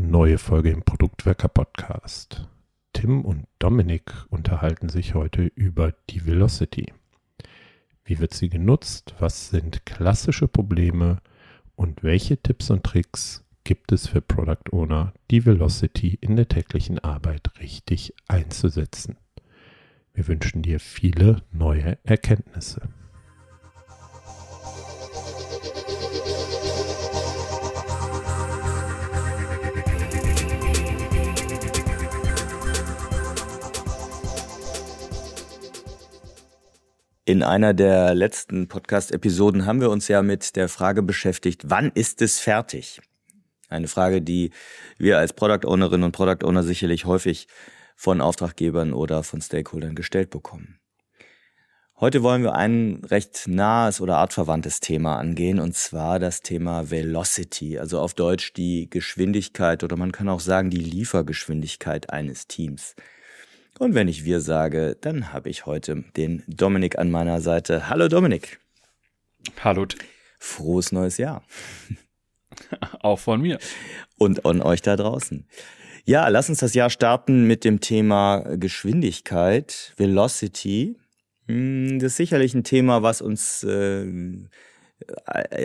Neue Folge im Produktwerker Podcast. Tim und Dominik unterhalten sich heute über die Velocity. Wie wird sie genutzt? Was sind klassische Probleme? Und welche Tipps und Tricks gibt es für Product Owner, die Velocity in der täglichen Arbeit richtig einzusetzen? Wir wünschen dir viele neue Erkenntnisse. In einer der letzten Podcast-Episoden haben wir uns ja mit der Frage beschäftigt, wann ist es fertig? Eine Frage, die wir als Product Ownerinnen und Product Owner sicherlich häufig von Auftraggebern oder von Stakeholdern gestellt bekommen. Heute wollen wir ein recht nahes oder artverwandtes Thema angehen, und zwar das Thema Velocity, also auf Deutsch die Geschwindigkeit oder man kann auch sagen die Liefergeschwindigkeit eines Teams. Und wenn ich wir sage, dann habe ich heute den Dominik an meiner Seite. Hallo Dominik. Hallo. Frohes neues Jahr. Auch von mir. Und an euch da draußen. Ja, lass uns das Jahr starten mit dem Thema Geschwindigkeit, Velocity. Hm, das ist sicherlich ein Thema, was uns äh, äh,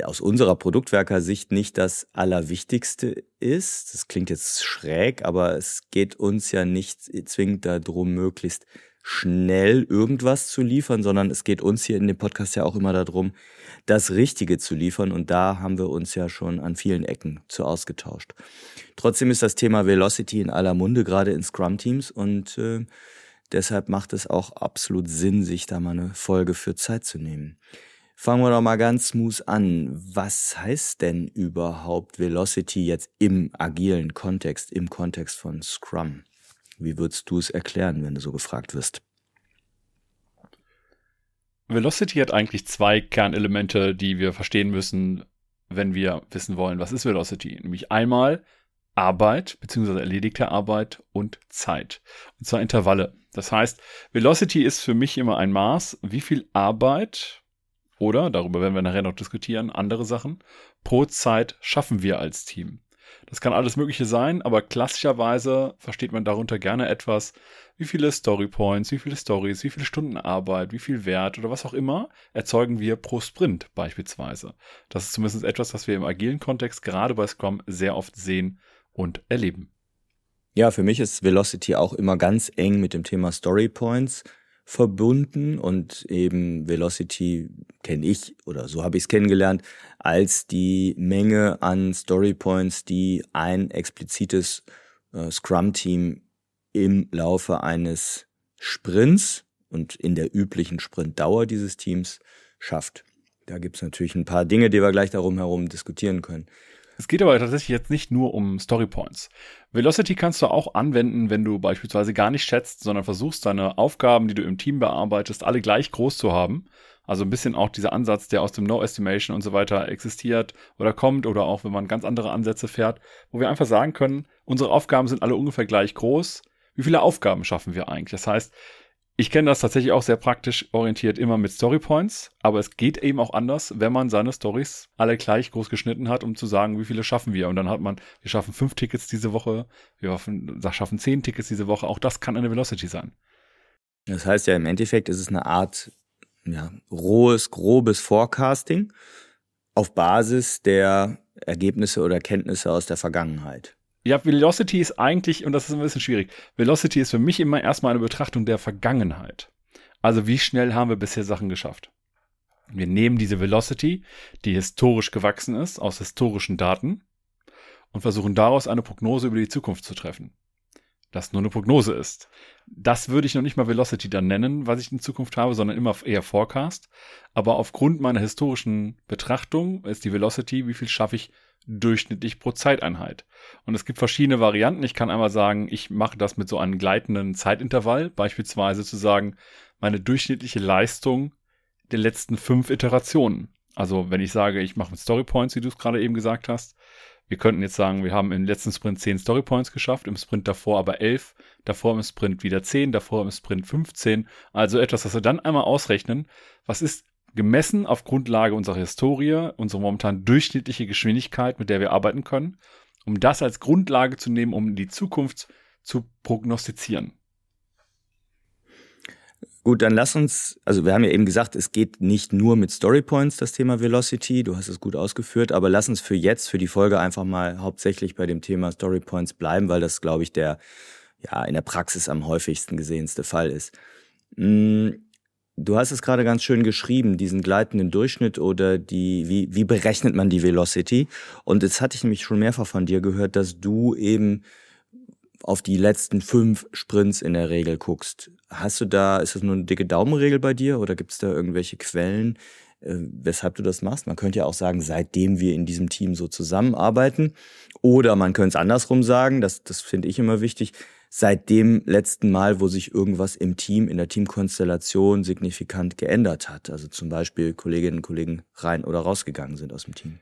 aus unserer Produktwerker-Sicht nicht das Allerwichtigste ist. Das klingt jetzt schräg, aber es geht uns ja nicht zwingend darum, möglichst schnell irgendwas zu liefern, sondern es geht uns hier in dem Podcast ja auch immer darum, das Richtige zu liefern. Und da haben wir uns ja schon an vielen Ecken zu ausgetauscht. Trotzdem ist das Thema Velocity in aller Munde, gerade in Scrum-Teams. Und äh, deshalb macht es auch absolut Sinn, sich da mal eine Folge für Zeit zu nehmen. Fangen wir doch mal ganz smooth an. Was heißt denn überhaupt Velocity jetzt im agilen Kontext, im Kontext von Scrum? Wie würdest du es erklären, wenn du so gefragt wirst? Velocity hat eigentlich zwei Kernelemente, die wir verstehen müssen, wenn wir wissen wollen, was ist Velocity. Nämlich einmal Arbeit bzw. erledigte Arbeit und Zeit. Und zwar Intervalle. Das heißt, Velocity ist für mich immer ein Maß, wie viel Arbeit oder, darüber werden wir nachher noch diskutieren, andere Sachen, pro Zeit schaffen wir als Team. Das kann alles Mögliche sein, aber klassischerweise versteht man darunter gerne etwas, wie viele Storypoints, wie viele Stories, wie viele Stunden Arbeit, wie viel Wert oder was auch immer erzeugen wir pro Sprint beispielsweise. Das ist zumindest etwas, was wir im agilen Kontext gerade bei Scrum sehr oft sehen und erleben. Ja, für mich ist Velocity auch immer ganz eng mit dem Thema Storypoints verbunden und eben Velocity kenne ich oder so habe ich es kennengelernt als die Menge an Storypoints, die ein explizites äh, Scrum-Team im Laufe eines Sprints und in der üblichen Sprintdauer dieses Teams schafft. Da gibt es natürlich ein paar Dinge, die wir gleich darum herum diskutieren können. Es geht aber tatsächlich jetzt nicht nur um Storypoints. Velocity kannst du auch anwenden, wenn du beispielsweise gar nicht schätzt, sondern versuchst, deine Aufgaben, die du im Team bearbeitest, alle gleich groß zu haben. Also ein bisschen auch dieser Ansatz, der aus dem No Estimation und so weiter existiert oder kommt oder auch wenn man ganz andere Ansätze fährt, wo wir einfach sagen können, unsere Aufgaben sind alle ungefähr gleich groß. Wie viele Aufgaben schaffen wir eigentlich? Das heißt, ich kenne das tatsächlich auch sehr praktisch orientiert immer mit Storypoints, aber es geht eben auch anders, wenn man seine Stories alle gleich groß geschnitten hat, um zu sagen, wie viele schaffen wir. Und dann hat man, wir schaffen fünf Tickets diese Woche, wir schaffen zehn Tickets diese Woche. Auch das kann eine Velocity sein. Das heißt ja im Endeffekt ist es eine Art ja, rohes, grobes Forecasting auf Basis der Ergebnisse oder Kenntnisse aus der Vergangenheit. Ja, Velocity ist eigentlich, und das ist ein bisschen schwierig, Velocity ist für mich immer erstmal eine Betrachtung der Vergangenheit. Also wie schnell haben wir bisher Sachen geschafft? Wir nehmen diese Velocity, die historisch gewachsen ist, aus historischen Daten und versuchen daraus eine Prognose über die Zukunft zu treffen. Das nur eine Prognose ist. Das würde ich noch nicht mal Velocity dann nennen, was ich in Zukunft habe, sondern immer eher Forecast. Aber aufgrund meiner historischen Betrachtung ist die Velocity, wie viel schaffe ich durchschnittlich pro Zeiteinheit. Und es gibt verschiedene Varianten. Ich kann einmal sagen, ich mache das mit so einem gleitenden Zeitintervall, beispielsweise zu sagen, meine durchschnittliche Leistung der letzten fünf Iterationen. Also wenn ich sage, ich mache mit Storypoints, wie du es gerade eben gesagt hast, wir könnten jetzt sagen, wir haben im letzten Sprint zehn Storypoints geschafft, im Sprint davor aber elf, davor im Sprint wieder zehn, davor im Sprint 15. Also etwas, was wir dann einmal ausrechnen, was ist gemessen auf Grundlage unserer Historie, unsere momentan durchschnittliche Geschwindigkeit, mit der wir arbeiten können. Um das als Grundlage zu nehmen, um die Zukunft zu prognostizieren. Gut, dann lass uns, also wir haben ja eben gesagt, es geht nicht nur mit Storypoints, das Thema Velocity, du hast es gut ausgeführt, aber lass uns für jetzt, für die Folge einfach mal hauptsächlich bei dem Thema Storypoints bleiben, weil das, glaube ich, der ja in der Praxis am häufigsten gesehenste Fall ist. Hm, du hast es gerade ganz schön geschrieben, diesen gleitenden Durchschnitt oder die, wie, wie berechnet man die Velocity? Und jetzt hatte ich nämlich schon mehrfach von dir gehört, dass du eben auf die letzten fünf Sprints in der Regel guckst. Hast du da, ist das nur eine dicke Daumenregel bei dir oder gibt es da irgendwelche Quellen, äh, weshalb du das machst? Man könnte ja auch sagen, seitdem wir in diesem Team so zusammenarbeiten. Oder man könnte es andersrum sagen, das, das finde ich immer wichtig, seit dem letzten Mal, wo sich irgendwas im Team, in der Teamkonstellation signifikant geändert hat. Also zum Beispiel Kolleginnen und Kollegen rein oder rausgegangen sind aus dem Team.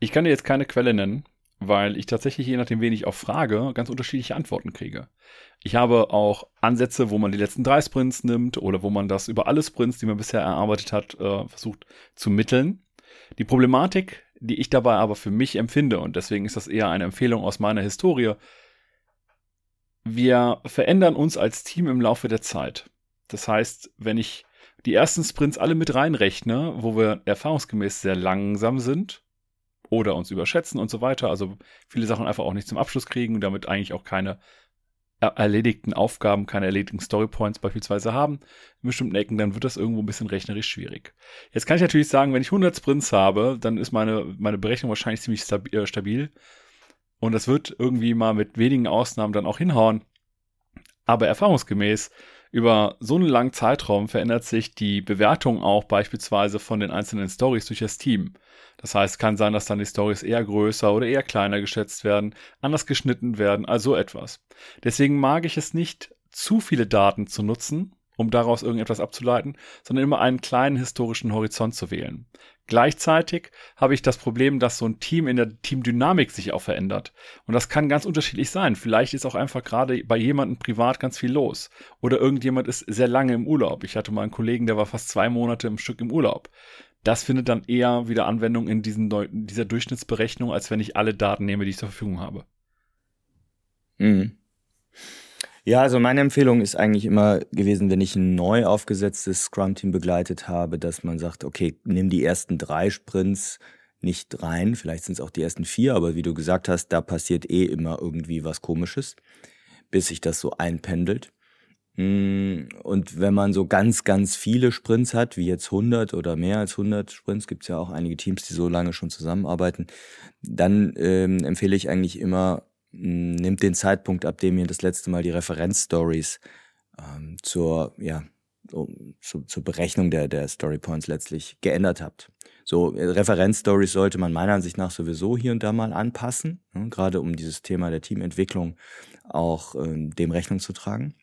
Ich kann dir jetzt keine Quelle nennen, weil ich tatsächlich, je nachdem, wen ich auch frage, ganz unterschiedliche Antworten kriege. Ich habe auch Ansätze, wo man die letzten drei Sprints nimmt oder wo man das über alle Sprints, die man bisher erarbeitet hat, äh, versucht zu mitteln. Die Problematik, die ich dabei aber für mich empfinde, und deswegen ist das eher eine Empfehlung aus meiner Historie, wir verändern uns als Team im Laufe der Zeit. Das heißt, wenn ich die ersten Sprints alle mit reinrechne, wo wir erfahrungsgemäß sehr langsam sind, oder uns überschätzen und so weiter. Also viele Sachen einfach auch nicht zum Abschluss kriegen und damit eigentlich auch keine erledigten Aufgaben, keine erledigten Storypoints beispielsweise haben in bestimmten Ecken, dann wird das irgendwo ein bisschen rechnerisch schwierig. Jetzt kann ich natürlich sagen, wenn ich 100 Sprints habe, dann ist meine, meine Berechnung wahrscheinlich ziemlich äh, stabil und das wird irgendwie mal mit wenigen Ausnahmen dann auch hinhauen. Aber erfahrungsgemäß über so einen langen Zeitraum verändert sich die Bewertung auch beispielsweise von den einzelnen Stories durch das Team. Das heißt, kann sein, dass dann die Stories eher größer oder eher kleiner geschätzt werden, anders geschnitten werden, also etwas. Deswegen mag ich es nicht, zu viele Daten zu nutzen, um daraus irgendetwas abzuleiten, sondern immer einen kleinen historischen Horizont zu wählen. Gleichzeitig habe ich das Problem, dass so ein Team in der Teamdynamik sich auch verändert. Und das kann ganz unterschiedlich sein. Vielleicht ist auch einfach gerade bei jemandem privat ganz viel los. Oder irgendjemand ist sehr lange im Urlaub. Ich hatte mal einen Kollegen, der war fast zwei Monate im Stück im Urlaub. Das findet dann eher wieder Anwendung in diesen, dieser Durchschnittsberechnung, als wenn ich alle Daten nehme, die ich zur Verfügung habe. Mhm. Ja, also meine Empfehlung ist eigentlich immer gewesen, wenn ich ein neu aufgesetztes Scrum-Team begleitet habe, dass man sagt, okay, nimm die ersten drei Sprints nicht rein, vielleicht sind es auch die ersten vier, aber wie du gesagt hast, da passiert eh immer irgendwie was Komisches, bis sich das so einpendelt. Mm, und wenn man so ganz, ganz viele Sprints hat, wie jetzt 100 oder mehr als 100 Sprints, gibt es ja auch einige Teams, die so lange schon zusammenarbeiten, dann ähm, empfehle ich eigentlich immer, nimmt den Zeitpunkt, ab dem ihr das letzte Mal die Referenzstories ähm, zur, ja, zu, zur Berechnung der, der Story letztlich geändert habt. So, äh, Referenzstories sollte man meiner Ansicht nach sowieso hier und da mal anpassen, ne, gerade um dieses Thema der Teamentwicklung auch ähm, dem Rechnung zu tragen.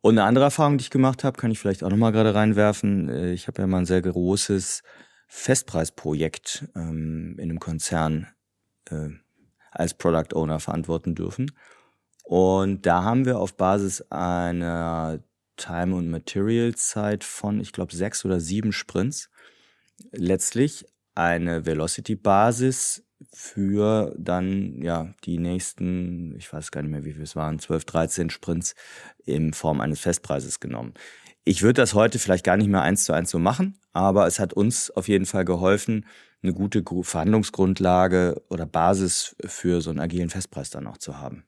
Und eine andere Erfahrung, die ich gemacht habe, kann ich vielleicht auch nochmal gerade reinwerfen. Äh, ich habe ja mal ein sehr großes Festpreisprojekt ähm, in einem Konzern äh, als Product Owner verantworten dürfen. Und da haben wir auf Basis einer Time- und Material-Zeit von, ich glaube, sechs oder sieben Sprints letztlich eine Velocity-Basis für dann ja die nächsten, ich weiß gar nicht mehr, wie viel es waren, 12, 13 Sprints in Form eines Festpreises genommen. Ich würde das heute vielleicht gar nicht mehr eins zu eins so machen, aber es hat uns auf jeden Fall geholfen, eine gute Verhandlungsgrundlage oder Basis für so einen agilen Festpreis dann auch zu haben.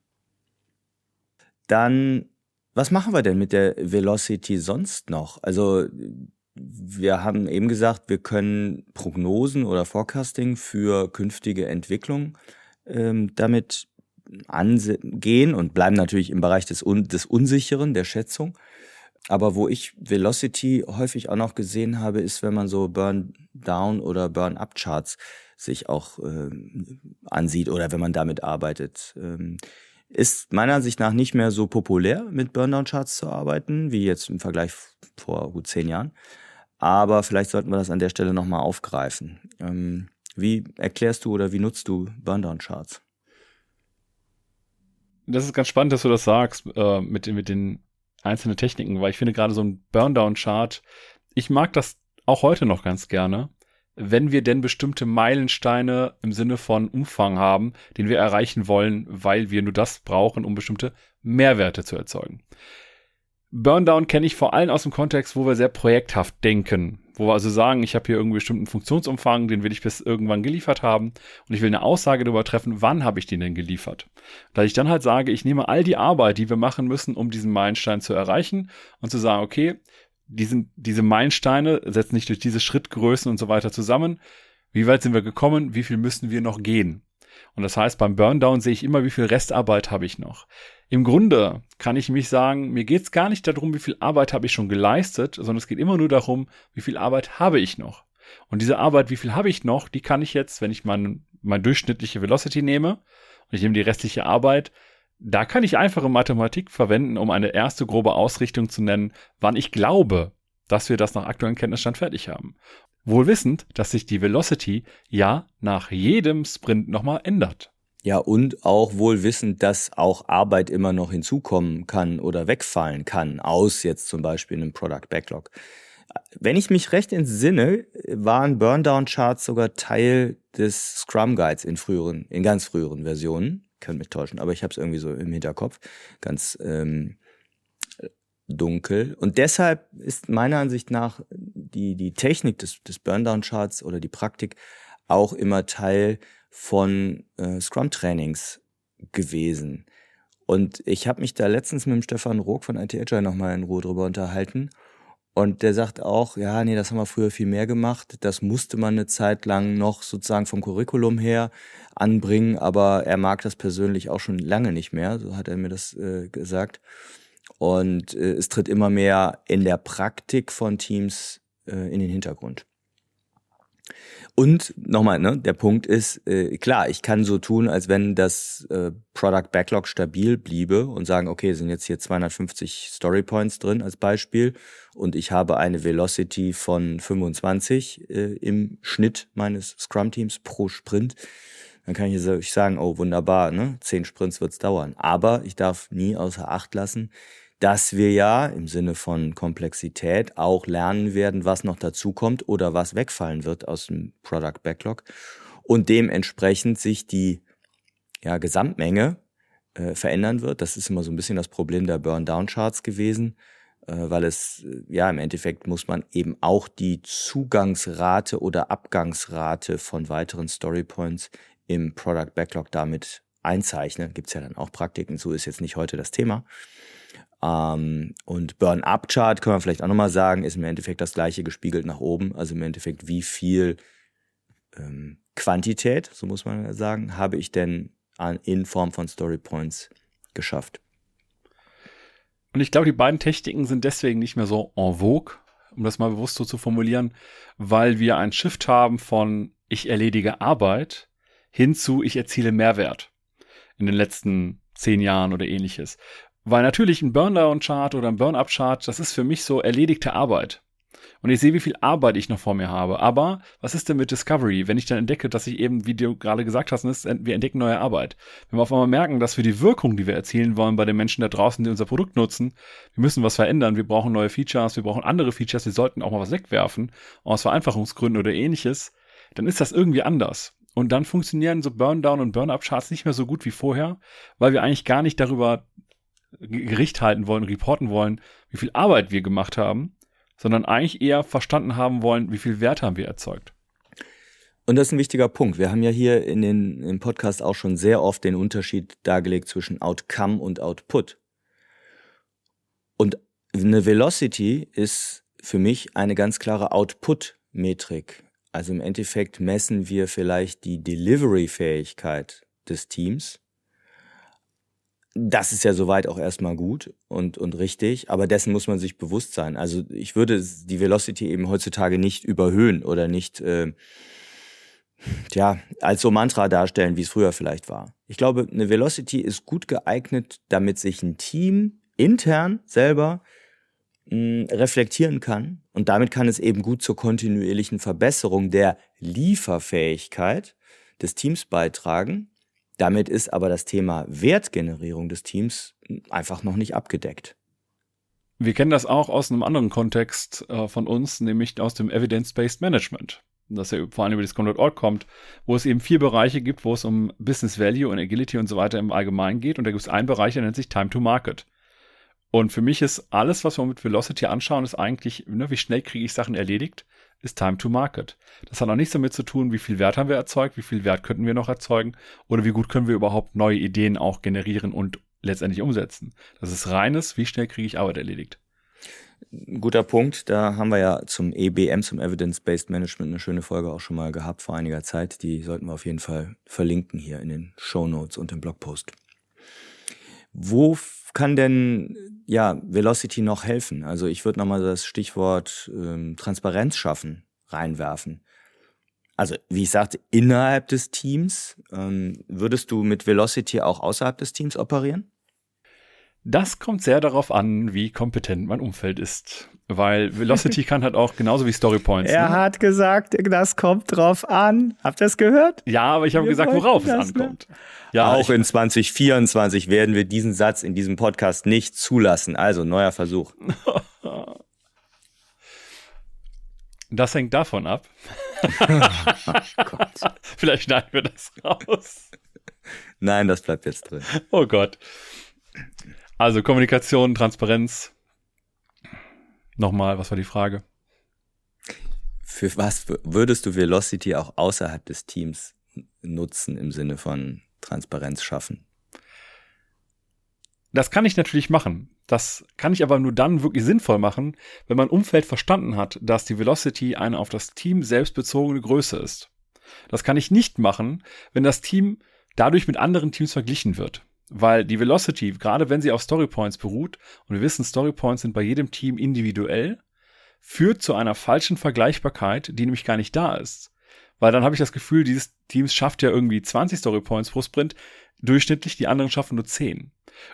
Dann, was machen wir denn mit der Velocity sonst noch? Also, wir haben eben gesagt, wir können Prognosen oder Forecasting für künftige Entwicklung ähm, damit angehen und bleiben natürlich im Bereich des, Un des Unsicheren, der Schätzung. Aber wo ich Velocity häufig auch noch gesehen habe, ist, wenn man so Burn-Down oder Burn-Up-Charts sich auch äh, ansieht oder wenn man damit arbeitet. Ähm, ist meiner Ansicht nach nicht mehr so populär, mit Burndown-Charts zu arbeiten, wie jetzt im Vergleich vor gut zehn Jahren. Aber vielleicht sollten wir das an der Stelle nochmal aufgreifen. Ähm, wie erklärst du oder wie nutzt du Burndown-Charts? Das ist ganz spannend, dass du das sagst, äh, mit, mit den einzelne Techniken, weil ich finde gerade so ein Burndown-Chart, ich mag das auch heute noch ganz gerne, wenn wir denn bestimmte Meilensteine im Sinne von Umfang haben, den wir erreichen wollen, weil wir nur das brauchen, um bestimmte Mehrwerte zu erzeugen. Burndown kenne ich vor allem aus dem Kontext, wo wir sehr projekthaft denken, wo wir also sagen, ich habe hier irgendwie bestimmten Funktionsumfang, den will ich bis irgendwann geliefert haben und ich will eine Aussage darüber treffen, wann habe ich den denn geliefert. Da ich dann halt sage, ich nehme all die Arbeit, die wir machen müssen, um diesen Meilenstein zu erreichen und zu sagen, okay, diesen, diese Meilensteine setzen sich durch diese Schrittgrößen und so weiter zusammen. Wie weit sind wir gekommen? Wie viel müssen wir noch gehen? Und das heißt, beim Burndown sehe ich immer, wie viel Restarbeit habe ich noch. Im Grunde kann ich mich sagen, mir geht es gar nicht darum, wie viel Arbeit habe ich schon geleistet, sondern es geht immer nur darum, wie viel Arbeit habe ich noch. Und diese Arbeit, wie viel habe ich noch, die kann ich jetzt, wenn ich mein, mein durchschnittliche Velocity nehme und ich nehme die restliche Arbeit, da kann ich einfache Mathematik verwenden, um eine erste grobe Ausrichtung zu nennen, wann ich glaube, dass wir das nach aktuellem Kenntnisstand fertig haben. Wohl wissend, dass sich die Velocity ja nach jedem Sprint nochmal ändert. Ja, und auch wohl wissend, dass auch Arbeit immer noch hinzukommen kann oder wegfallen kann, aus jetzt zum Beispiel einem Product Backlog. Wenn ich mich recht entsinne, waren Burndown-Charts sogar Teil des Scrum Guides in früheren, in ganz früheren Versionen. Kann mich täuschen, aber ich habe es irgendwie so im Hinterkopf. Ganz ähm, dunkel. Und deshalb ist meiner Ansicht nach die, die Technik des, des Burndown-Charts oder die Praktik auch immer Teil von äh, Scrum-Trainings gewesen. Und ich habe mich da letztens mit dem Stefan Rook von IT Agile nochmal in Ruhe drüber unterhalten. Und der sagt auch, ja, nee, das haben wir früher viel mehr gemacht. Das musste man eine Zeit lang noch sozusagen vom Curriculum her anbringen, aber er mag das persönlich auch schon lange nicht mehr, so hat er mir das äh, gesagt. Und äh, es tritt immer mehr in der Praktik von Teams äh, in den Hintergrund. Und nochmal, ne, der Punkt ist, äh, klar, ich kann so tun, als wenn das äh, Product Backlog stabil bliebe und sagen, okay, sind jetzt hier 250 Story Points drin als Beispiel und ich habe eine Velocity von 25 äh, im Schnitt meines Scrum-Teams pro Sprint. Dann kann ich sagen, oh wunderbar, ne, zehn Sprints wird's dauern. Aber ich darf nie außer Acht lassen, dass wir ja im Sinne von Komplexität auch lernen werden, was noch dazukommt oder was wegfallen wird aus dem Product Backlog und dementsprechend sich die ja, Gesamtmenge äh, verändern wird. Das ist immer so ein bisschen das Problem der Burn-Down-Charts gewesen, äh, weil es, äh, ja, im Endeffekt muss man eben auch die Zugangsrate oder Abgangsrate von weiteren Storypoints im Product Backlog damit einzeichnen. Gibt's ja dann auch Praktiken, so ist jetzt nicht heute das Thema. Ähm, und Burn-Up-Chart können wir vielleicht auch nochmal sagen, ist im Endeffekt das gleiche gespiegelt nach oben. Also im Endeffekt, wie viel ähm, Quantität, so muss man sagen, habe ich denn an, in Form von Story Points geschafft. Und ich glaube, die beiden Techniken sind deswegen nicht mehr so en vogue, um das mal bewusst so zu formulieren, weil wir ein Shift haben von ich erledige Arbeit hin zu ich erziele Mehrwert in den letzten zehn Jahren oder ähnliches. Weil natürlich ein Burndown-Chart oder ein Burn-Up-Chart, das ist für mich so erledigte Arbeit. Und ich sehe, wie viel Arbeit ich noch vor mir habe. Aber was ist denn mit Discovery, wenn ich dann entdecke, dass ich eben, wie du gerade gesagt hast, wir entdecken neue Arbeit. Wenn wir auf einmal merken, dass wir die Wirkung, die wir erzielen wollen bei den Menschen da draußen, die unser Produkt nutzen, wir müssen was verändern, wir brauchen neue Features, wir brauchen andere Features, wir sollten auch mal was wegwerfen, aus Vereinfachungsgründen oder ähnliches, dann ist das irgendwie anders. Und dann funktionieren so Burndown und Burn-Up-Charts nicht mehr so gut wie vorher, weil wir eigentlich gar nicht darüber Gericht halten wollen, reporten wollen, wie viel Arbeit wir gemacht haben, sondern eigentlich eher verstanden haben wollen, wie viel Wert haben wir erzeugt. Und das ist ein wichtiger Punkt. Wir haben ja hier in den, im Podcast auch schon sehr oft den Unterschied dargelegt zwischen Outcome und Output. Und eine Velocity ist für mich eine ganz klare Output-Metrik. Also im Endeffekt messen wir vielleicht die Delivery-Fähigkeit des Teams das ist ja soweit auch erstmal gut und, und richtig, aber dessen muss man sich bewusst sein. Also ich würde die Velocity eben heutzutage nicht überhöhen oder nicht äh, tja, als so Mantra darstellen, wie es früher vielleicht war. Ich glaube, eine Velocity ist gut geeignet, damit sich ein Team intern selber mh, reflektieren kann und damit kann es eben gut zur kontinuierlichen Verbesserung der Lieferfähigkeit des Teams beitragen damit ist aber das Thema Wertgenerierung des Teams einfach noch nicht abgedeckt. Wir kennen das auch aus einem anderen Kontext äh, von uns, nämlich aus dem Evidence-Based Management. das ja vor allem über Discount.org kommt, wo es eben vier Bereiche gibt, wo es um Business Value und Agility und so weiter im Allgemeinen geht. Und da gibt es einen Bereich, der nennt sich Time to Market. Und für mich ist alles, was wir mit Velocity anschauen, ist eigentlich, ne, wie schnell kriege ich Sachen erledigt, ist Time to Market. Das hat auch nichts damit zu tun, wie viel Wert haben wir erzeugt, wie viel Wert könnten wir noch erzeugen oder wie gut können wir überhaupt neue Ideen auch generieren und letztendlich umsetzen. Das ist reines, wie schnell kriege ich Arbeit erledigt. Guter Punkt. Da haben wir ja zum EBM, zum Evidence-Based Management, eine schöne Folge auch schon mal gehabt vor einiger Zeit. Die sollten wir auf jeden Fall verlinken hier in den Show Notes und im Blogpost. Wo kann denn ja Velocity noch helfen? Also ich würde nochmal das Stichwort ähm, Transparenz schaffen reinwerfen. Also wie ich sagte, innerhalb des Teams ähm, würdest du mit Velocity auch außerhalb des Teams operieren? Das kommt sehr darauf an, wie kompetent mein Umfeld ist. Weil Velocity kann halt auch genauso wie Story Points. Er ne? hat gesagt, das kommt drauf an. Habt ihr das gehört? Ja, aber ich habe gesagt, worauf es ne? ankommt. Ne? Ja, auch in 2024 werden wir diesen Satz in diesem Podcast nicht zulassen. Also neuer Versuch. Das hängt davon ab. oh Vielleicht schneiden wir das raus. Nein, das bleibt jetzt drin. Oh Gott. Also Kommunikation, Transparenz. Nochmal, was war die Frage? Für was würdest du Velocity auch außerhalb des Teams nutzen im Sinne von Transparenz schaffen? Das kann ich natürlich machen. Das kann ich aber nur dann wirklich sinnvoll machen, wenn mein Umfeld verstanden hat, dass die Velocity eine auf das Team selbst bezogene Größe ist. Das kann ich nicht machen, wenn das Team dadurch mit anderen Teams verglichen wird. Weil die Velocity, gerade wenn sie auf Story Points beruht, und wir wissen, Story Points sind bei jedem Team individuell, führt zu einer falschen Vergleichbarkeit, die nämlich gar nicht da ist. Weil dann habe ich das Gefühl, dieses Teams schafft ja irgendwie 20 Story Points pro Sprint, durchschnittlich, die anderen schaffen nur 10.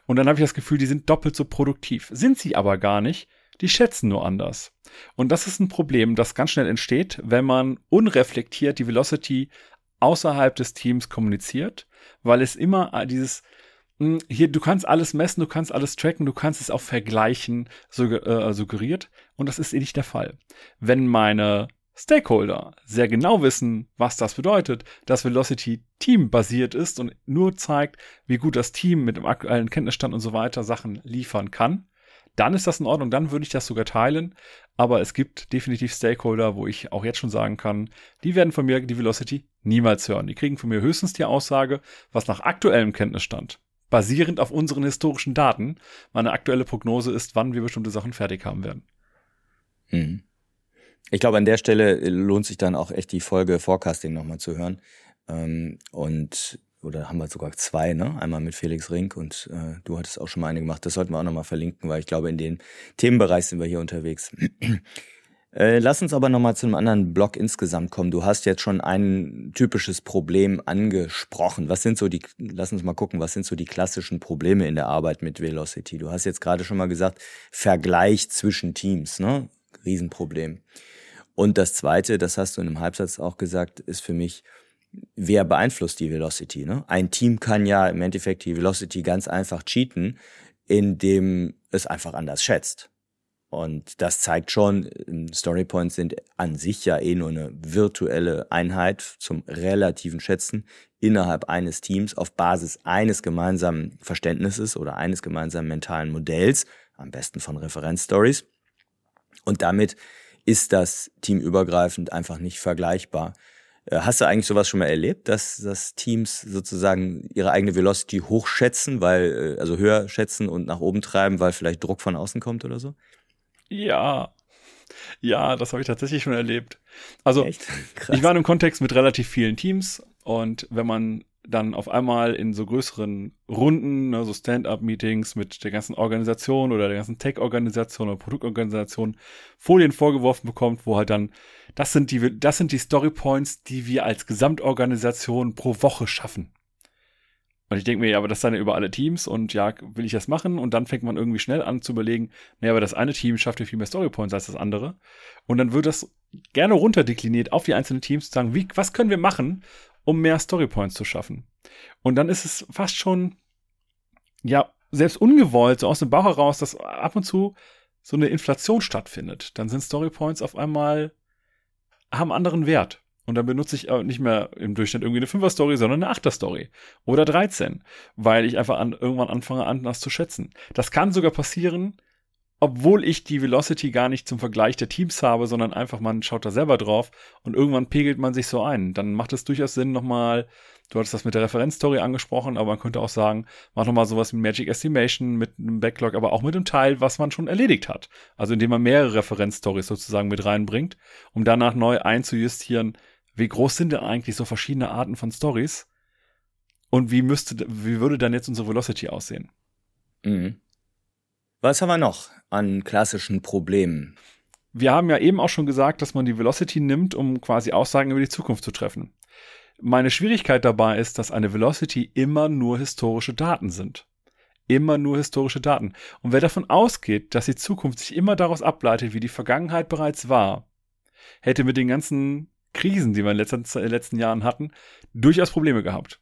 Und dann habe ich das Gefühl, die sind doppelt so produktiv. Sind sie aber gar nicht, die schätzen nur anders. Und das ist ein Problem, das ganz schnell entsteht, wenn man unreflektiert die Velocity außerhalb des Teams kommuniziert, weil es immer dieses hm, hier, du kannst alles messen, du kannst alles tracken, du kannst es auch vergleichen, äh, suggeriert. Und das ist eh nicht der Fall. Wenn meine Stakeholder sehr genau wissen, was das bedeutet, dass Velocity teambasiert ist und nur zeigt, wie gut das Team mit dem aktuellen Kenntnisstand und so weiter Sachen liefern kann, dann ist das in Ordnung, dann würde ich das sogar teilen. Aber es gibt definitiv Stakeholder, wo ich auch jetzt schon sagen kann, die werden von mir die Velocity niemals hören. Die kriegen von mir höchstens die Aussage, was nach aktuellem Kenntnisstand basierend auf unseren historischen Daten meine aktuelle Prognose ist, wann wir bestimmte Sachen fertig haben werden. Hm. Ich glaube, an der Stelle lohnt sich dann auch echt die Folge Forecasting nochmal zu hören. Ähm, und oder haben wir sogar zwei, ne? Einmal mit Felix Rink und äh, du hattest auch schon mal eine gemacht. Das sollten wir auch nochmal verlinken, weil ich glaube, in den Themenbereich sind wir hier unterwegs. Äh, lass uns aber nochmal zu einem anderen Block insgesamt kommen. Du hast jetzt schon ein typisches Problem angesprochen. Was sind so die, lass uns mal gucken, was sind so die klassischen Probleme in der Arbeit mit Velocity? Du hast jetzt gerade schon mal gesagt, Vergleich zwischen Teams, ne? Riesenproblem. Und das zweite, das hast du in einem Halbsatz auch gesagt, ist für mich, wer beeinflusst die Velocity? Ne? Ein Team kann ja im Endeffekt die Velocity ganz einfach cheaten, indem es einfach anders schätzt. Und das zeigt schon, Storypoints sind an sich ja eh nur eine virtuelle Einheit zum relativen Schätzen innerhalb eines Teams auf Basis eines gemeinsamen Verständnisses oder eines gemeinsamen mentalen Modells, am besten von Referenzstories. Und damit ist das teamübergreifend einfach nicht vergleichbar. Äh, hast du eigentlich sowas schon mal erlebt, dass, dass Teams sozusagen ihre eigene Velocity hochschätzen, weil, äh, also höher schätzen und nach oben treiben, weil vielleicht Druck von außen kommt oder so? Ja. Ja, das habe ich tatsächlich schon erlebt. Also, ich war in einem Kontext mit relativ vielen Teams und wenn man dann auf einmal in so größeren Runden, ne, so Stand-up-Meetings mit der ganzen Organisation oder der ganzen Tech-Organisation oder Produktorganisation Folien vorgeworfen bekommt, wo halt dann, das sind die, das sind die Story Points, die wir als Gesamtorganisation pro Woche schaffen. Und ich denke mir, ja, aber das sind ja über alle Teams und ja, will ich das machen? Und dann fängt man irgendwie schnell an zu überlegen, naja, aber das eine Team schafft ja viel mehr Storypoints als das andere. Und dann wird das gerne runterdekliniert auf die einzelnen Teams zu sagen, wie, was können wir machen, um mehr Storypoints zu schaffen? Und dann ist es fast schon, ja, selbst ungewollt, so aus dem Bauch heraus, dass ab und zu so eine Inflation stattfindet. Dann sind Storypoints auf einmal, haben anderen Wert. Und dann benutze ich nicht mehr im Durchschnitt irgendwie eine 5er Story, sondern eine 8er Story. Oder 13. Weil ich einfach an, irgendwann anfange, anders zu schätzen. Das kann sogar passieren, obwohl ich die Velocity gar nicht zum Vergleich der Teams habe, sondern einfach man schaut da selber drauf und irgendwann pegelt man sich so ein. Dann macht es durchaus Sinn, nochmal, du hattest das mit der Referenzstory angesprochen, aber man könnte auch sagen, mach nochmal sowas wie Magic Estimation mit einem Backlog, aber auch mit einem Teil, was man schon erledigt hat. Also indem man mehrere Referenzstories sozusagen mit reinbringt, um danach neu einzujustieren, wie groß sind denn eigentlich so verschiedene Arten von Stories und wie müsste, wie würde dann jetzt unsere Velocity aussehen? Mhm. Was haben wir noch an klassischen Problemen? Wir haben ja eben auch schon gesagt, dass man die Velocity nimmt, um quasi Aussagen über die Zukunft zu treffen. Meine Schwierigkeit dabei ist, dass eine Velocity immer nur historische Daten sind. Immer nur historische Daten. Und wer davon ausgeht, dass die Zukunft sich immer daraus ableitet, wie die Vergangenheit bereits war, hätte mit den ganzen Krisen, die wir in den letzten, in den letzten Jahren hatten, durchaus Probleme gehabt.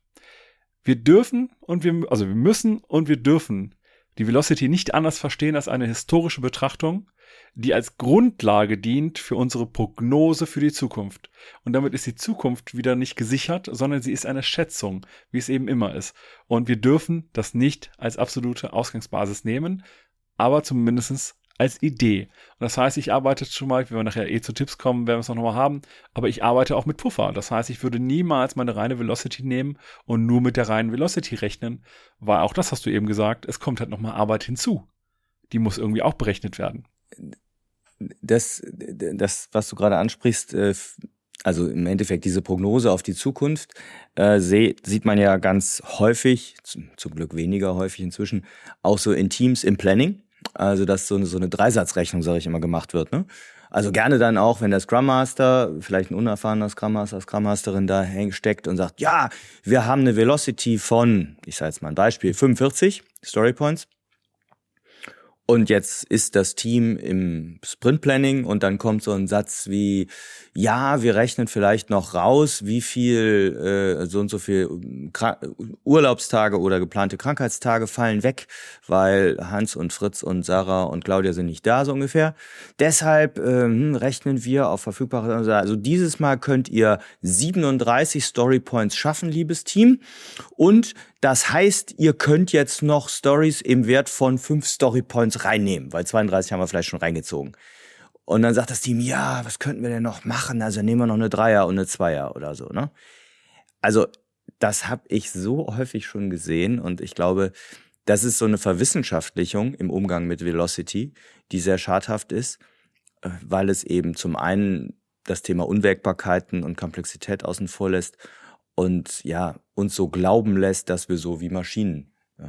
Wir dürfen und wir, also wir müssen und wir dürfen die Velocity nicht anders verstehen als eine historische Betrachtung, die als Grundlage dient für unsere Prognose für die Zukunft. Und damit ist die Zukunft wieder nicht gesichert, sondern sie ist eine Schätzung, wie es eben immer ist. Und wir dürfen das nicht als absolute Ausgangsbasis nehmen, aber zumindestens als Idee. Und das heißt, ich arbeite schon mal, wenn wir nachher eh zu Tipps kommen, werden wir es noch mal haben, aber ich arbeite auch mit Puffer. Das heißt, ich würde niemals meine reine Velocity nehmen und nur mit der reinen Velocity rechnen, weil auch das hast du eben gesagt, es kommt halt noch mal Arbeit hinzu. Die muss irgendwie auch berechnet werden. Das, das was du gerade ansprichst, äh, also im Endeffekt diese Prognose auf die Zukunft, äh, sieht man ja ganz häufig, zum Glück weniger häufig inzwischen, auch so in Teams im Planning also, dass so eine, so eine Dreisatzrechnung, sage ich immer, gemacht wird. Ne? Also gerne dann auch, wenn der Scrum Master, vielleicht ein unerfahrener Scrum Master, Scrum Masterin da steckt und sagt, ja, wir haben eine Velocity von, ich sage jetzt mal ein Beispiel, 45 Story Points. Und jetzt ist das Team im Sprint Planning und dann kommt so ein Satz wie, ja, wir rechnen vielleicht noch raus, wie viel, äh, so und so viel Krank Urlaubstage oder geplante Krankheitstage fallen weg, weil Hans und Fritz und Sarah und Claudia sind nicht da, so ungefähr. Deshalb ähm, rechnen wir auf verfügbare, also dieses Mal könnt ihr 37 Story Points schaffen, liebes Team. Und das heißt, ihr könnt jetzt noch Stories im Wert von fünf Story Points reinnehmen, weil 32 haben wir vielleicht schon reingezogen. Und dann sagt das Team, ja, was könnten wir denn noch machen? Also nehmen wir noch eine Dreier und eine Zweier oder so, ne? Also, das habe ich so häufig schon gesehen und ich glaube, das ist so eine Verwissenschaftlichung im Umgang mit Velocity, die sehr schadhaft ist, äh, weil es eben zum einen das Thema Unwägbarkeiten und Komplexität außen vor lässt und ja, uns so glauben lässt, dass wir so wie Maschinen äh,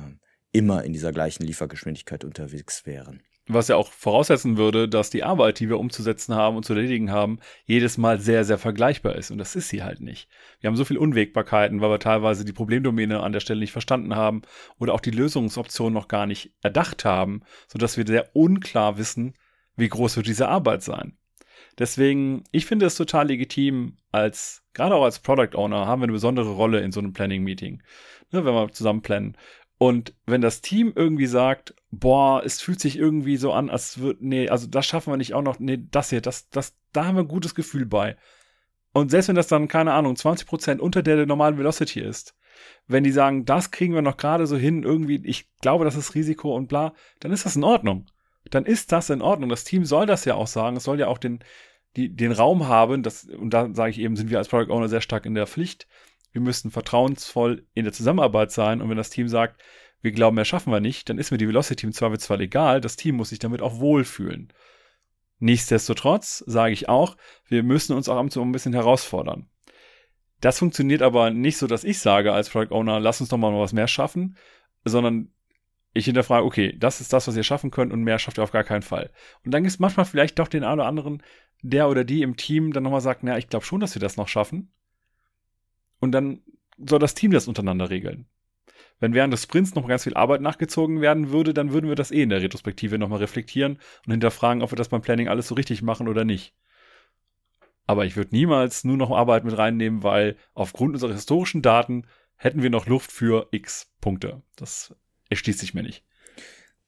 immer in dieser gleichen Liefergeschwindigkeit unterwegs wären. Was ja auch voraussetzen würde, dass die Arbeit, die wir umzusetzen haben und zu erledigen haben, jedes Mal sehr, sehr vergleichbar ist. Und das ist sie halt nicht. Wir haben so viele Unwägbarkeiten, weil wir teilweise die Problemdomäne an der Stelle nicht verstanden haben oder auch die Lösungsoption noch gar nicht erdacht haben, sodass wir sehr unklar wissen, wie groß wird diese Arbeit sein. Deswegen, ich finde es total legitim, als, gerade auch als Product Owner, haben wir eine besondere Rolle in so einem Planning-Meeting, ne, wenn wir zusammen planen. Und wenn das Team irgendwie sagt, boah, es fühlt sich irgendwie so an, als wird, nee, also das schaffen wir nicht auch noch, nee, das hier, das, das, da haben wir ein gutes Gefühl bei. Und selbst wenn das dann, keine Ahnung, 20 Prozent unter der normalen Velocity ist, wenn die sagen, das kriegen wir noch gerade so hin, irgendwie, ich glaube, das ist Risiko und bla, dann ist das in Ordnung dann ist das in Ordnung. Das Team soll das ja auch sagen. Es soll ja auch den, die, den Raum haben, das, und da sage ich eben, sind wir als Product Owner sehr stark in der Pflicht. Wir müssten vertrauensvoll in der Zusammenarbeit sein. Und wenn das Team sagt, wir glauben, mehr schaffen wir nicht, dann ist mir die Velocity im Zweifelsfall egal. Das Team muss sich damit auch wohlfühlen. Nichtsdestotrotz sage ich auch, wir müssen uns auch am ein bisschen herausfordern. Das funktioniert aber nicht so, dass ich sage als Product Owner, lass uns doch mal was mehr schaffen, sondern ich hinterfrage, okay, das ist das, was ihr schaffen könnt und mehr schafft ihr auf gar keinen Fall. Und dann ist manchmal vielleicht doch den einen oder anderen, der oder die im Team dann nochmal sagt, naja, ich glaube schon, dass wir das noch schaffen. Und dann soll das Team das untereinander regeln. Wenn während des Sprints noch ganz viel Arbeit nachgezogen werden würde, dann würden wir das eh in der Retrospektive nochmal reflektieren und hinterfragen, ob wir das beim Planning alles so richtig machen oder nicht. Aber ich würde niemals nur noch Arbeit mit reinnehmen, weil aufgrund unserer historischen Daten hätten wir noch Luft für x Punkte. Das erschließt sich mir nicht.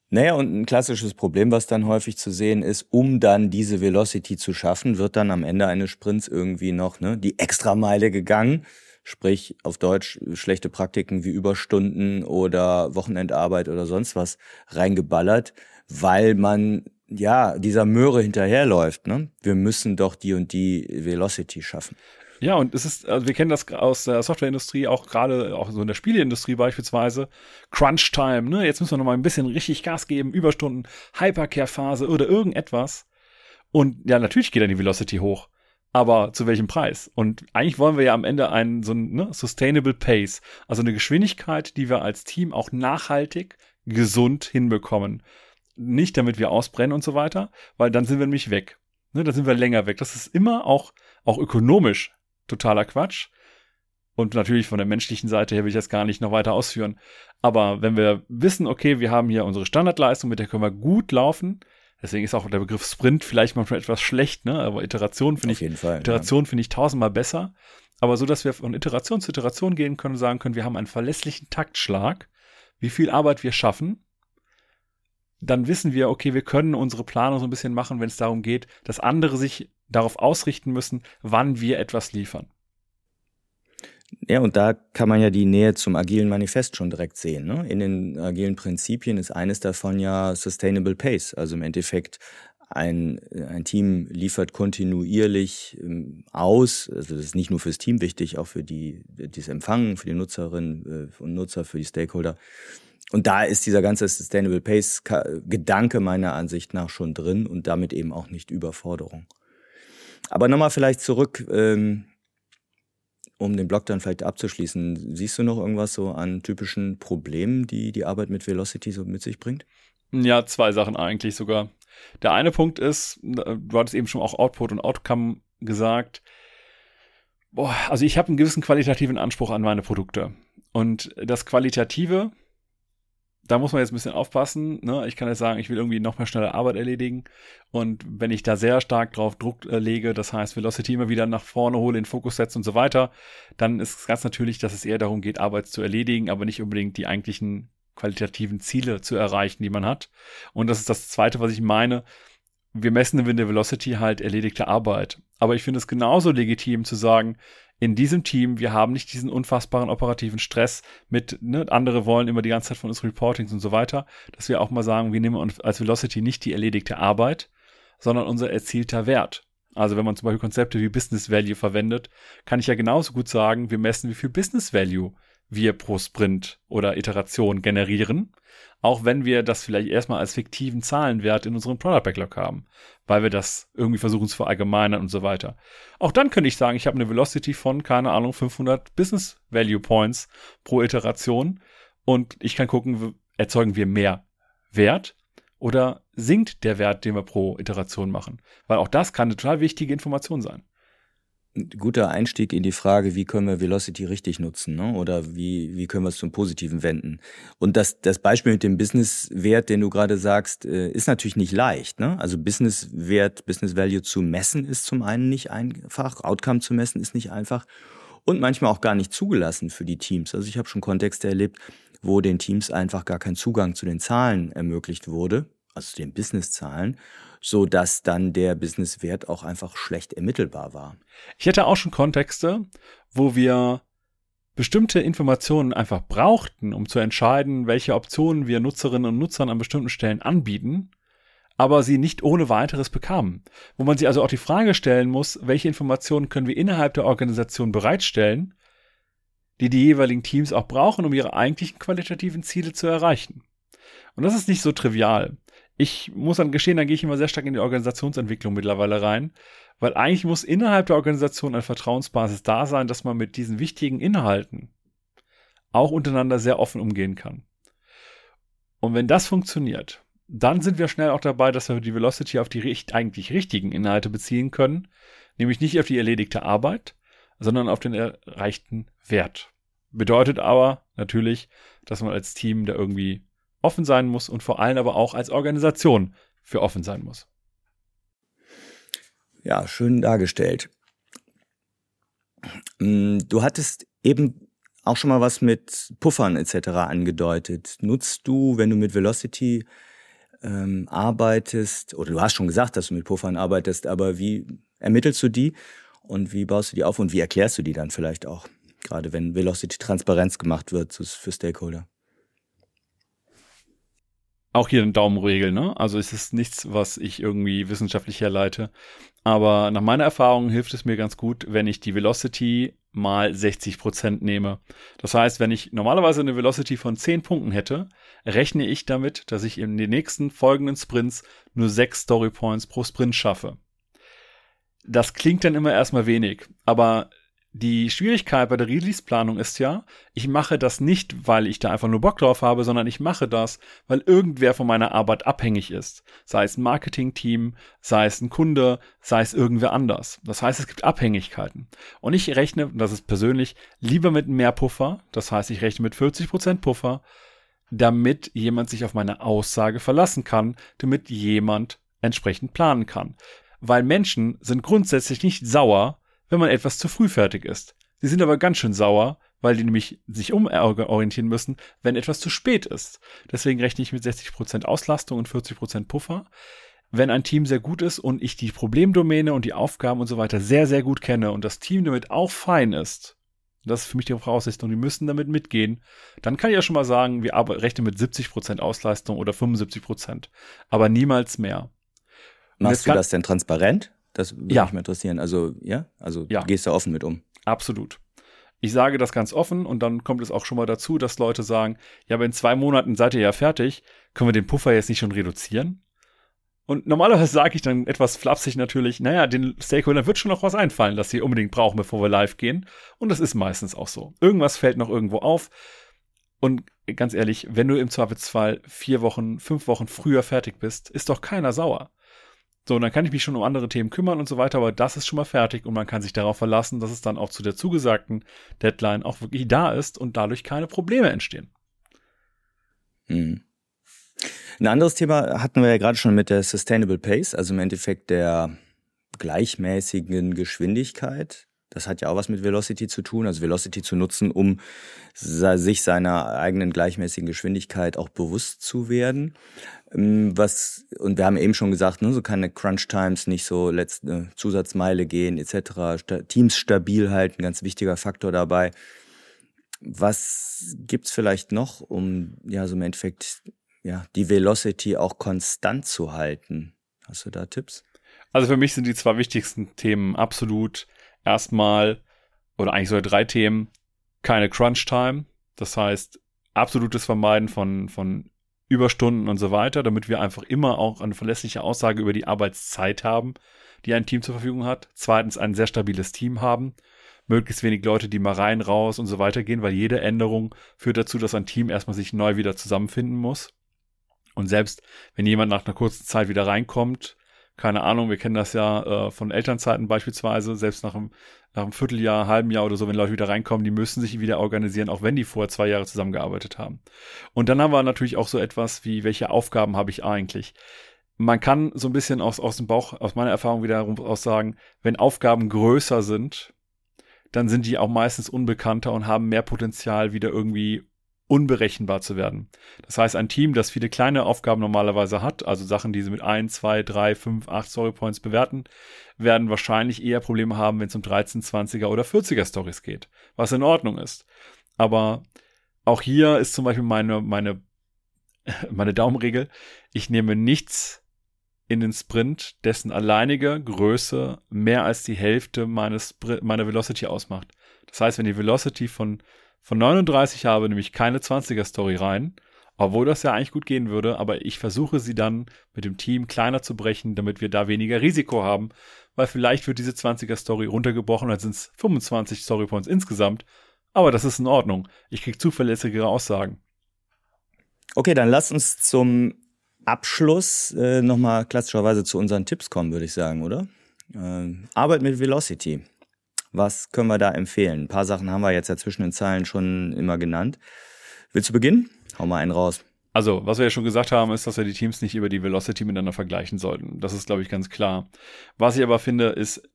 Naja, und ein klassisches Problem, was dann häufig zu sehen ist, um dann diese Velocity zu schaffen, wird dann am Ende eines Sprints irgendwie noch ne, die Extrameile gegangen. Sprich, auf Deutsch schlechte Praktiken wie Überstunden oder Wochenendarbeit oder sonst was reingeballert, weil man ja dieser Möhre hinterherläuft. Ne? Wir müssen doch die und die Velocity schaffen. Ja, und es ist, also wir kennen das aus der Softwareindustrie, auch gerade auch so in der Spieleindustrie beispielsweise. Crunch Time, ne? Jetzt müssen wir noch mal ein bisschen richtig Gas geben, Überstunden, Hypercare-Phase oder irgendetwas. Und ja, natürlich geht dann die Velocity hoch. Aber zu welchem Preis? Und eigentlich wollen wir ja am Ende einen so ein ne, Sustainable Pace, also eine Geschwindigkeit, die wir als Team auch nachhaltig, gesund hinbekommen. Nicht damit wir ausbrennen und so weiter, weil dann sind wir nämlich weg. Ne, dann sind wir länger weg. Das ist immer auch, auch ökonomisch totaler Quatsch. Und natürlich von der menschlichen Seite her will ich das gar nicht noch weiter ausführen. Aber wenn wir wissen, okay, wir haben hier unsere Standardleistung, mit der können wir gut laufen, deswegen ist auch der Begriff Sprint vielleicht manchmal etwas schlecht, ne? Aber Iteration finde ich, Iteration ja. finde ich tausendmal besser. Aber so, dass wir von Iteration zu Iteration gehen können und sagen können, wir haben einen verlässlichen Taktschlag, wie viel Arbeit wir schaffen, dann wissen wir, okay, wir können unsere Planung so ein bisschen machen, wenn es darum geht, dass andere sich darauf ausrichten müssen, wann wir etwas liefern. Ja, und da kann man ja die Nähe zum agilen Manifest schon direkt sehen. Ne? In den agilen Prinzipien ist eines davon ja Sustainable Pace. Also im Endeffekt ein, ein Team liefert kontinuierlich ähm, aus. Also das ist nicht nur fürs Team wichtig, auch für die, die es empfangen, für die Nutzerinnen äh, und Nutzer, für die Stakeholder. Und da ist dieser ganze Sustainable Pace Gedanke meiner Ansicht nach schon drin und damit eben auch nicht Überforderung. Aber nochmal vielleicht zurück, ähm, um den Blog dann vielleicht abzuschließen. Siehst du noch irgendwas so an typischen Problemen, die die Arbeit mit Velocity so mit sich bringt? Ja, zwei Sachen eigentlich sogar. Der eine Punkt ist, du hattest eben schon auch Output und Outcome gesagt. Boah, also ich habe einen gewissen qualitativen Anspruch an meine Produkte. Und das Qualitative, da muss man jetzt ein bisschen aufpassen. Ne? Ich kann jetzt sagen, ich will irgendwie noch mehr schnelle Arbeit erledigen. Und wenn ich da sehr stark drauf Druck äh, lege, das heißt Velocity immer wieder nach vorne hole, in Fokus setze und so weiter, dann ist es ganz natürlich, dass es eher darum geht, Arbeit zu erledigen, aber nicht unbedingt die eigentlichen qualitativen Ziele zu erreichen, die man hat. Und das ist das Zweite, was ich meine. Wir messen in der Velocity halt erledigte Arbeit. Aber ich finde es genauso legitim zu sagen, in diesem Team, wir haben nicht diesen unfassbaren operativen Stress mit, ne, andere wollen immer die ganze Zeit von uns Reportings und so weiter, dass wir auch mal sagen, wir nehmen uns als Velocity nicht die erledigte Arbeit, sondern unser erzielter Wert. Also wenn man zum Beispiel Konzepte wie Business Value verwendet, kann ich ja genauso gut sagen, wir messen, wie viel Business Value wir pro Sprint oder Iteration generieren, auch wenn wir das vielleicht erstmal als fiktiven Zahlenwert in unserem Product Backlog haben, weil wir das irgendwie versuchen zu verallgemeinern und so weiter. Auch dann könnte ich sagen, ich habe eine Velocity von, keine Ahnung, 500 Business Value Points pro Iteration und ich kann gucken, erzeugen wir mehr Wert oder sinkt der Wert, den wir pro Iteration machen? Weil auch das kann eine total wichtige Information sein guter Einstieg in die Frage, wie können wir Velocity richtig nutzen, ne? oder wie, wie können wir es zum Positiven wenden. Und das, das Beispiel mit dem Business-Wert, den du gerade sagst, äh, ist natürlich nicht leicht. Ne? Also Business-Wert, Business-Value zu messen ist zum einen nicht einfach, Outcome zu messen ist nicht einfach und manchmal auch gar nicht zugelassen für die Teams. Also ich habe schon Kontexte erlebt, wo den Teams einfach gar kein Zugang zu den Zahlen ermöglicht wurde, also zu den Business-Zahlen so dass dann der Businesswert auch einfach schlecht ermittelbar war. Ich hätte auch schon Kontexte, wo wir bestimmte Informationen einfach brauchten, um zu entscheiden, welche Optionen wir Nutzerinnen und Nutzern an bestimmten Stellen anbieten, aber sie nicht ohne weiteres bekamen. Wo man sich also auch die Frage stellen muss, welche Informationen können wir innerhalb der Organisation bereitstellen, die die jeweiligen Teams auch brauchen, um ihre eigentlichen qualitativen Ziele zu erreichen. Und das ist nicht so trivial ich muss dann gestehen, da gehe ich immer sehr stark in die Organisationsentwicklung mittlerweile rein, weil eigentlich muss innerhalb der Organisation eine Vertrauensbasis da sein, dass man mit diesen wichtigen Inhalten auch untereinander sehr offen umgehen kann. Und wenn das funktioniert, dann sind wir schnell auch dabei, dass wir die Velocity auf die richt eigentlich richtigen Inhalte beziehen können, nämlich nicht auf die erledigte Arbeit, sondern auf den erreichten Wert. Bedeutet aber natürlich, dass man als Team da irgendwie offen sein muss und vor allem aber auch als Organisation für offen sein muss. Ja, schön dargestellt. Mm, du hattest eben auch schon mal was mit Puffern etc. angedeutet. Nutzt du, wenn du mit Velocity ähm, arbeitest, oder du hast schon gesagt, dass du mit Puffern arbeitest, aber wie ermittelst du die und wie baust du die auf und wie erklärst du die dann vielleicht auch? Gerade wenn Velocity Transparenz gemacht wird für Stakeholder. Auch hier eine Daumenregel, ne? Also es ist nichts, was ich irgendwie wissenschaftlich herleite. Aber nach meiner Erfahrung hilft es mir ganz gut, wenn ich die Velocity mal 60 Prozent nehme. Das heißt, wenn ich normalerweise eine Velocity von 10 Punkten hätte, rechne ich damit, dass ich in den nächsten folgenden Sprints nur 6 Story Points pro Sprint schaffe. Das klingt dann immer erstmal wenig, aber die Schwierigkeit bei der Release-Planung ist ja, ich mache das nicht, weil ich da einfach nur Bock drauf habe, sondern ich mache das, weil irgendwer von meiner Arbeit abhängig ist. Sei es ein Marketing-Team, sei es ein Kunde, sei es irgendwer anders. Das heißt, es gibt Abhängigkeiten. Und ich rechne, das ist persönlich, lieber mit mehr Puffer. Das heißt, ich rechne mit 40% Puffer, damit jemand sich auf meine Aussage verlassen kann, damit jemand entsprechend planen kann. Weil Menschen sind grundsätzlich nicht sauer, wenn man etwas zu früh fertig ist. Sie sind aber ganz schön sauer, weil die nämlich sich umorientieren müssen, wenn etwas zu spät ist. Deswegen rechne ich mit 60% Auslastung und 40% Puffer. Wenn ein Team sehr gut ist und ich die Problemdomäne und die Aufgaben und so weiter sehr, sehr gut kenne und das Team damit auch fein ist, das ist für mich die Voraussetzung, die müssen damit mitgehen, dann kann ich ja schon mal sagen, wir rechnen mit 70% Auslastung oder 75%, aber niemals mehr. Machst du das denn transparent? Das würde ja. mich mal interessieren. Also, ja, also ja. gehst du offen mit um. Absolut. Ich sage das ganz offen und dann kommt es auch schon mal dazu, dass Leute sagen, ja, aber in zwei Monaten seid ihr ja fertig, können wir den Puffer jetzt nicht schon reduzieren? Und normalerweise sage ich dann etwas flapsig natürlich, naja, den Stakeholdern wird schon noch was einfallen, das sie unbedingt brauchen, bevor wir live gehen. Und das ist meistens auch so. Irgendwas fällt noch irgendwo auf. Und ganz ehrlich, wenn du im Zweifelsfall vier Wochen, fünf Wochen früher fertig bist, ist doch keiner sauer. So, dann kann ich mich schon um andere Themen kümmern und so weiter, aber das ist schon mal fertig und man kann sich darauf verlassen, dass es dann auch zu der zugesagten Deadline auch wirklich da ist und dadurch keine Probleme entstehen. Hm. Ein anderes Thema hatten wir ja gerade schon mit der Sustainable Pace, also im Endeffekt der gleichmäßigen Geschwindigkeit. Das hat ja auch was mit Velocity zu tun, also Velocity zu nutzen, um sich seiner eigenen gleichmäßigen Geschwindigkeit auch bewusst zu werden. Ähm, was, und wir haben eben schon gesagt, ne, so keine Crunch Times, nicht so letzte Zusatzmeile gehen, etc. Teams stabil halten, ganz wichtiger Faktor dabei. Was gibt's vielleicht noch, um ja so im Endeffekt ja die Velocity auch konstant zu halten? Hast du da Tipps? Also für mich sind die zwei wichtigsten Themen absolut erstmal oder eigentlich sogar drei Themen keine Crunch Time, das heißt absolutes Vermeiden von von Überstunden und so weiter, damit wir einfach immer auch eine verlässliche Aussage über die Arbeitszeit haben, die ein Team zur Verfügung hat. Zweitens ein sehr stabiles Team haben. Möglichst wenig Leute, die mal rein, raus und so weiter gehen, weil jede Änderung führt dazu, dass ein Team erstmal sich neu wieder zusammenfinden muss. Und selbst wenn jemand nach einer kurzen Zeit wieder reinkommt, keine Ahnung, wir kennen das ja äh, von Elternzeiten beispielsweise, selbst nach einem, nach einem Vierteljahr, halben Jahr oder so, wenn Leute wieder reinkommen, die müssen sich wieder organisieren, auch wenn die vorher zwei Jahre zusammengearbeitet haben. Und dann haben wir natürlich auch so etwas wie, welche Aufgaben habe ich eigentlich? Man kann so ein bisschen aus, aus dem Bauch, aus meiner Erfahrung wiederum aus sagen, wenn Aufgaben größer sind, dann sind die auch meistens unbekannter und haben mehr Potenzial, wieder irgendwie unberechenbar zu werden. Das heißt, ein Team, das viele kleine Aufgaben normalerweise hat, also Sachen, die sie mit 1, 2, 3, 5, 8 Story Points bewerten, werden wahrscheinlich eher Probleme haben, wenn es um 13, 20er oder 40er Stories geht, was in Ordnung ist. Aber auch hier ist zum Beispiel meine, meine, meine Daumenregel. Ich nehme nichts in den Sprint, dessen alleinige Größe mehr als die Hälfte meines, meiner Velocity ausmacht. Das heißt, wenn die Velocity von von 39 habe nämlich keine 20er-Story rein, obwohl das ja eigentlich gut gehen würde, aber ich versuche sie dann mit dem Team kleiner zu brechen, damit wir da weniger Risiko haben, weil vielleicht wird diese 20er-Story runtergebrochen, dann sind es 25 Storypoints insgesamt, aber das ist in Ordnung. Ich kriege zuverlässigere Aussagen. Okay, dann lass uns zum Abschluss äh, nochmal klassischerweise zu unseren Tipps kommen, würde ich sagen, oder? Äh, Arbeit mit Velocity. Was können wir da empfehlen? Ein paar Sachen haben wir jetzt ja zwischen den Zeilen schon immer genannt. Willst du beginnen? Hau mal einen raus. Also, was wir ja schon gesagt haben, ist, dass wir die Teams nicht über die Velocity miteinander vergleichen sollten. Das ist, glaube ich, ganz klar. Was ich aber finde, ist,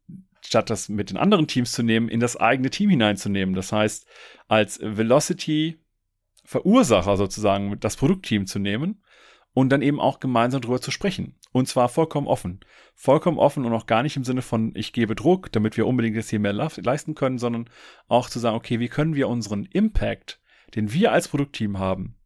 statt das mit den anderen Teams zu nehmen, in das eigene Team hineinzunehmen. Das heißt, als Velocity Verursacher sozusagen das Produktteam zu nehmen und dann eben auch gemeinsam darüber zu sprechen. Und zwar vollkommen offen. Vollkommen offen und auch gar nicht im Sinne von, ich gebe Druck, damit wir unbedingt jetzt hier mehr leisten können, sondern auch zu sagen, okay, wie können wir unseren Impact, den wir als Produktteam haben,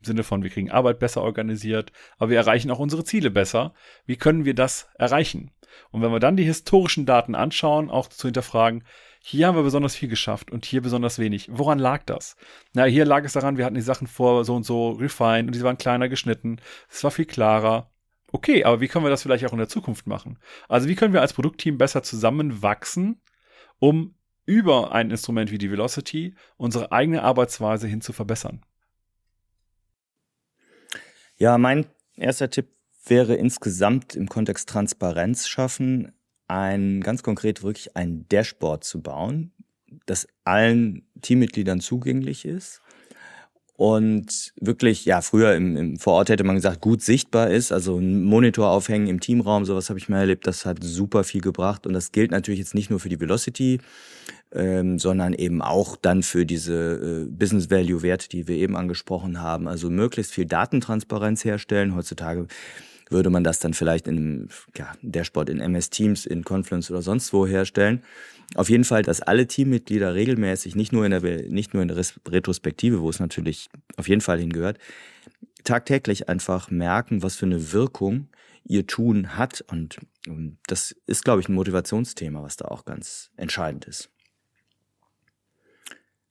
im Sinne von, wir kriegen Arbeit besser organisiert, aber wir erreichen auch unsere Ziele besser. Wie können wir das erreichen? Und wenn wir dann die historischen Daten anschauen, auch zu hinterfragen, hier haben wir besonders viel geschafft und hier besonders wenig. Woran lag das? Na, hier lag es daran, wir hatten die Sachen vor so und so refined und die waren kleiner geschnitten. Es war viel klarer. Okay, aber wie können wir das vielleicht auch in der Zukunft machen? Also wie können wir als Produktteam besser zusammenwachsen, um über ein Instrument wie die Velocity unsere eigene Arbeitsweise hin zu verbessern? Ja, mein erster Tipp wäre insgesamt im Kontext Transparenz schaffen, ein ganz konkret wirklich ein Dashboard zu bauen, das allen Teammitgliedern zugänglich ist und wirklich, ja, früher im, im vor Ort hätte man gesagt, gut sichtbar ist, also ein Monitor aufhängen im Teamraum, sowas habe ich mal erlebt, das hat super viel gebracht. Und das gilt natürlich jetzt nicht nur für die Velocity, ähm, sondern eben auch dann für diese äh, Business Value Werte, die wir eben angesprochen haben, also möglichst viel Datentransparenz herstellen. Heutzutage würde man das dann vielleicht in ja, Dashboard in MS Teams, in Confluence oder sonst wo herstellen. Auf jeden Fall, dass alle Teammitglieder regelmäßig, nicht nur in der, nicht nur in der Retrospektive, wo es natürlich auf jeden Fall hingehört, tagtäglich einfach merken, was für eine Wirkung ihr Tun hat. Und das ist, glaube ich, ein Motivationsthema, was da auch ganz entscheidend ist.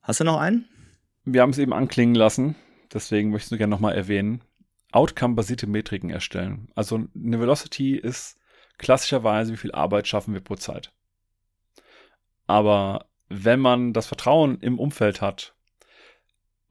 Hast du noch einen? Wir haben es eben anklingen lassen. Deswegen möchte ich es gerne nochmal erwähnen. Outcome-basierte Metriken erstellen. Also eine Velocity ist klassischerweise, wie viel Arbeit schaffen wir pro Zeit. Aber wenn man das Vertrauen im Umfeld hat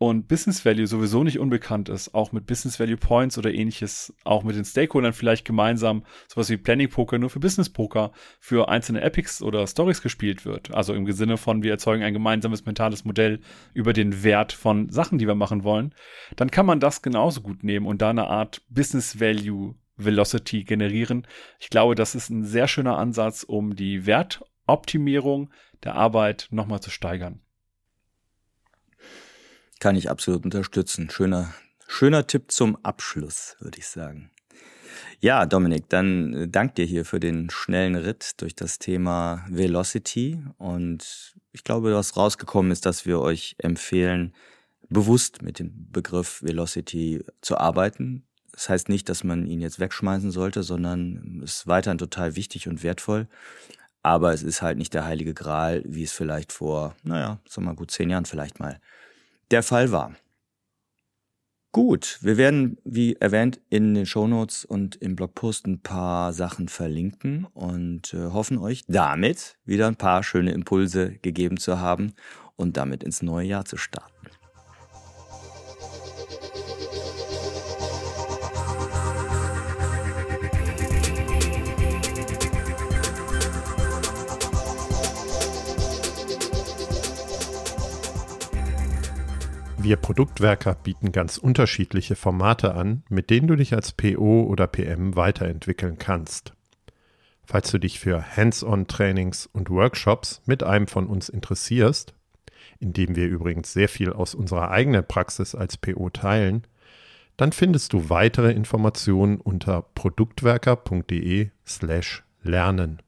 und Business Value sowieso nicht unbekannt ist, auch mit Business Value Points oder ähnliches, auch mit den Stakeholdern vielleicht gemeinsam sowas wie Planning Poker nur für Business Poker für einzelne Epics oder Stories gespielt wird. Also im Sinne von, wir erzeugen ein gemeinsames mentales Modell über den Wert von Sachen, die wir machen wollen, dann kann man das genauso gut nehmen und da eine Art Business Value Velocity generieren. Ich glaube, das ist ein sehr schöner Ansatz, um die Wertoptimierung der Arbeit nochmal zu steigern. Kann ich absolut unterstützen. Schöner, schöner Tipp zum Abschluss, würde ich sagen. Ja, Dominik, dann äh, dank dir hier für den schnellen Ritt durch das Thema Velocity. Und ich glaube, was rausgekommen ist, dass wir euch empfehlen, bewusst mit dem Begriff Velocity zu arbeiten. Das heißt nicht, dass man ihn jetzt wegschmeißen sollte, sondern es ist weiterhin total wichtig und wertvoll. Aber es ist halt nicht der heilige Gral, wie es vielleicht vor, naja, sagen wir mal gut zehn Jahren vielleicht mal der Fall war. Gut, wir werden, wie erwähnt, in den Shownotes und im Blogpost ein paar Sachen verlinken und äh, hoffen euch damit wieder ein paar schöne Impulse gegeben zu haben und damit ins neue Jahr zu starten. Wir Produktwerker bieten ganz unterschiedliche Formate an, mit denen du dich als PO oder PM weiterentwickeln kannst. Falls du dich für Hands-on-Trainings und Workshops mit einem von uns interessierst, indem wir übrigens sehr viel aus unserer eigenen Praxis als PO teilen, dann findest du weitere Informationen unter produktwerker.de/lernen.